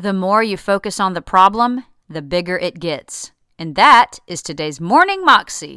The more you focus on the problem, the bigger it gets. And that is today's Morning Moxie.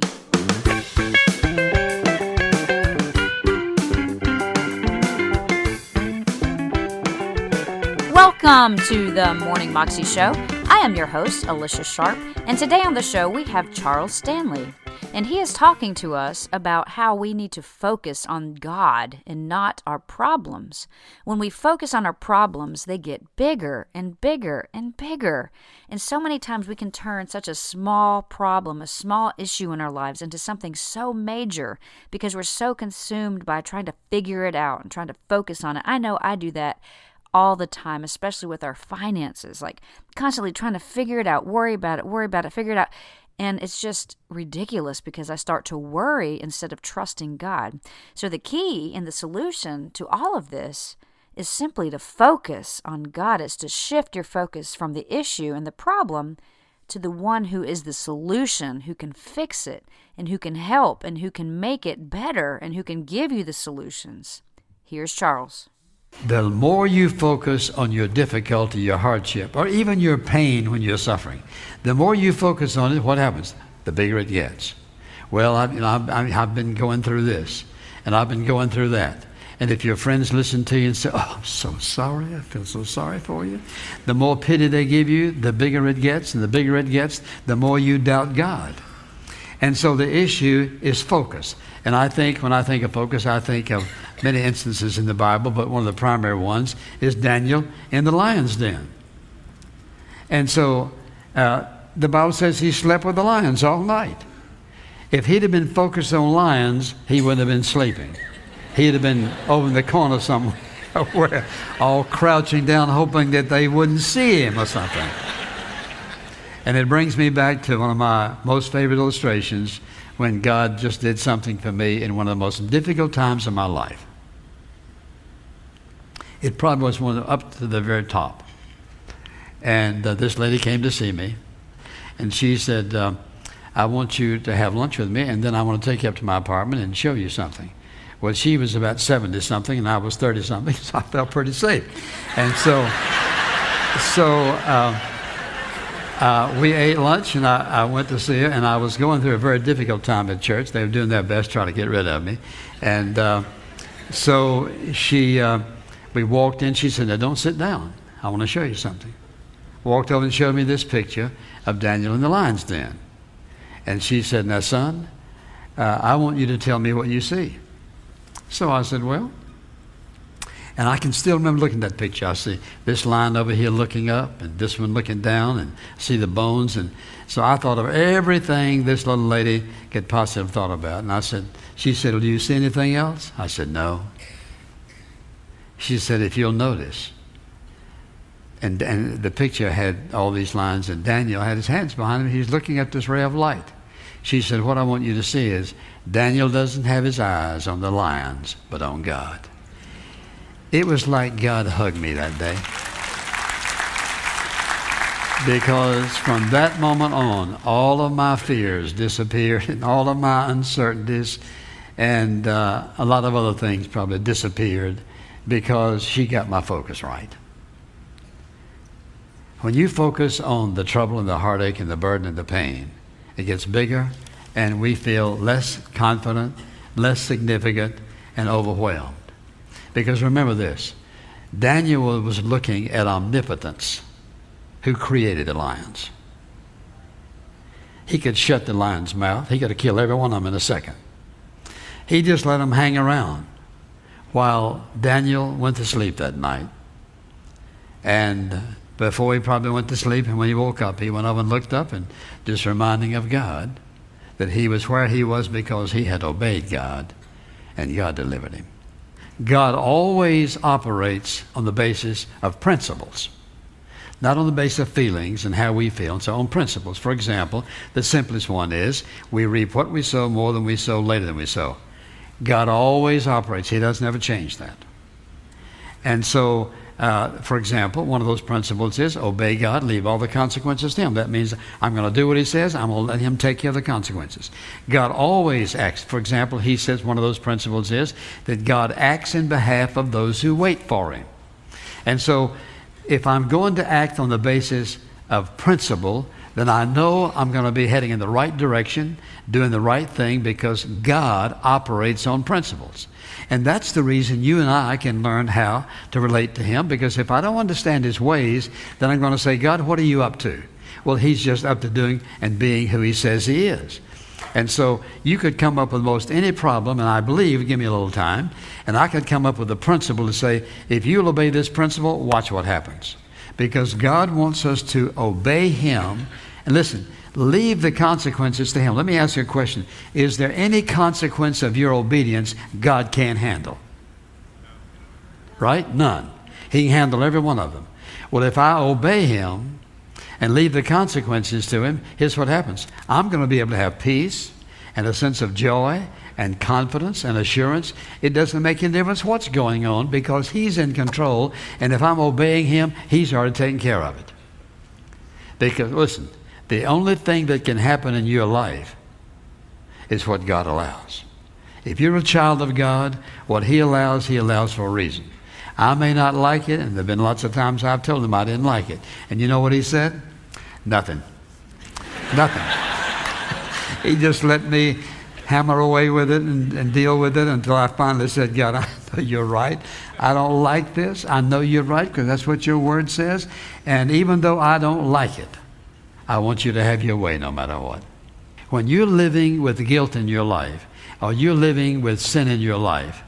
Welcome to the Morning Moxie Show. I am your host, Alicia Sharp, and today on the show we have Charles Stanley. And he is talking to us about how we need to focus on God and not our problems. When we focus on our problems, they get bigger and bigger and bigger. And so many times we can turn such a small problem, a small issue in our lives, into something so major because we're so consumed by trying to figure it out and trying to focus on it. I know I do that all the time, especially with our finances, like constantly trying to figure it out, worry about it, worry about it, figure it out. And it's just ridiculous because I start to worry instead of trusting God. So, the key and the solution to all of this is simply to focus on God. It's to shift your focus from the issue and the problem to the one who is the solution, who can fix it, and who can help, and who can make it better, and who can give you the solutions. Here's Charles. The more you focus on your difficulty, your hardship, or even your pain when you're suffering, the more you focus on it, what happens? The bigger it gets. Well, I've, you know, I've, I've been going through this, and I've been going through that. And if your friends listen to you and say, Oh, I'm so sorry, I feel so sorry for you, the more pity they give you, the bigger it gets, and the bigger it gets, the more you doubt God. And so the issue is focus. And I think, when I think of focus, I think of many instances in the Bible, but one of the primary ones is Daniel in the lion's den. And so uh, the Bible says he slept with the lions all night. If he'd have been focused on lions, he wouldn't have been sleeping. He'd have been over in the corner somewhere, all crouching down, hoping that they wouldn't see him or something. And it brings me back to one of my most favorite illustrations when God just did something for me in one of the most difficult times of my life. It probably was one up to the very top. And uh, this lady came to see me, and she said, uh, I want you to have lunch with me, and then I want to take you up to my apartment and show you something. Well, she was about 70 something, and I was 30 something, so I felt pretty safe. And so, so, uh, uh, we ate lunch and I, I, went to see her, and I was going through a very difficult time at church. They were doing their best trying to get rid of me. And uh, so she, uh, we walked in. She said, Now don't sit down. I want to show you something. Walked over and showed me this picture of Daniel in the lion's den. And she said, Now, son, uh, I want you to tell me what you see. So I said, Well, and I can still remember looking at that picture. I see this line over here looking up, and this one looking down, and see the bones. And so I thought of everything this little lady could possibly have thought about. And I said, she said, do you see anything else? I said, no. She said, if you'll notice. And, and the picture had all these lines, and Daniel had his hands behind him. He was looking at this ray of light. She said, what I want you to see is Daniel doesn't have his eyes on the lions, but on God. It was like God hugged me that day. Because from that moment on, all of my fears disappeared and all of my uncertainties and uh, a lot of other things probably disappeared because she got my focus right. When you focus on the trouble and the heartache and the burden and the pain, it gets bigger and we feel less confident, less significant, and overwhelmed. Because remember this Daniel was looking at omnipotence, who created the lions. He could shut the lion's mouth, he could have killed every one of them in a second. He just let them hang around while Daniel went to sleep that night. And before he probably went to sleep, and when he woke up, he went up and looked up and just reminding of God that he was where he was because he had obeyed God, and God delivered him. God always operates on the basis of principles, not on the basis of feelings and how we feel, and so on principles. For example, the simplest one is we reap what we sow more than we sow later than we sow. God always operates, He doesn't ever change that. And so uh, for example, one of those principles is obey God, leave all the consequences to Him. That means I'm going to do what He says, I'm going to let Him take care of the consequences. God always acts. For example, He says one of those principles is that God acts in behalf of those who wait for Him. And so if I'm going to act on the basis of principle, then I know I'm going to be heading in the right direction, doing the right thing because God operates on principles. And that's the reason you and I can learn how to relate to Him because if I don't understand His ways, then I'm going to say, God, what are you up to? Well, He's just up to doing and being who He says He is. And so you could come up with most any problem, and I believe, give me a little time, and I could come up with a principle to say, if you'll obey this principle, watch what happens. Because God wants us to obey Him. And listen, leave the consequences to Him. Let me ask you a question Is there any consequence of your obedience God can't handle? Right? None. He can handle every one of them. Well, if I obey Him, and leave the consequences to Him, here's what happens I'm going to be able to have peace and a sense of joy and confidence and assurance. It doesn't make any difference what's going on because He's in control, and if I'm obeying Him, He's already taken care of it. Because, listen, the only thing that can happen in your life is what God allows. If you're a child of God, what He allows, He allows for a reason. I may not like it, and there have been lots of times I've told Him I didn't like it. And you know what He said? Nothing. Nothing. he just let me hammer away with it and, and, deal with it until I finally said, God, I know you're right. I don't like this. I know you're right because that's what your word says. And even though I don't like it, I want you to have your way no matter what. When you're living with guilt in your life, or you're living with sin in your life,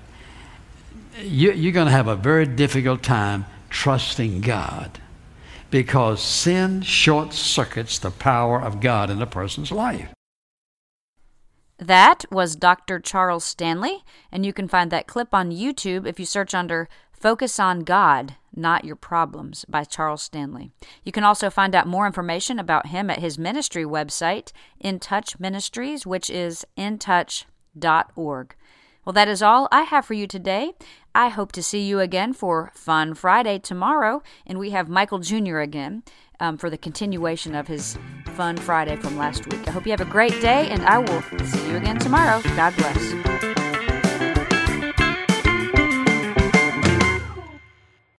you, you're going to have a very difficult time trusting God because sin short circuits the power of God in a person's life. That was Dr. Charles Stanley, and you can find that clip on YouTube if you search under Focus on God, Not Your Problems by Charles Stanley. You can also find out more information about him at his ministry website, In Touch Ministries, which is intouch.org. Well, that is all I have for you today. I hope to see you again for Fun Friday tomorrow, and we have Michael Jr. again um, for the continuation of his Fun Friday from last week. I hope you have a great day, and I will see you again tomorrow. God bless.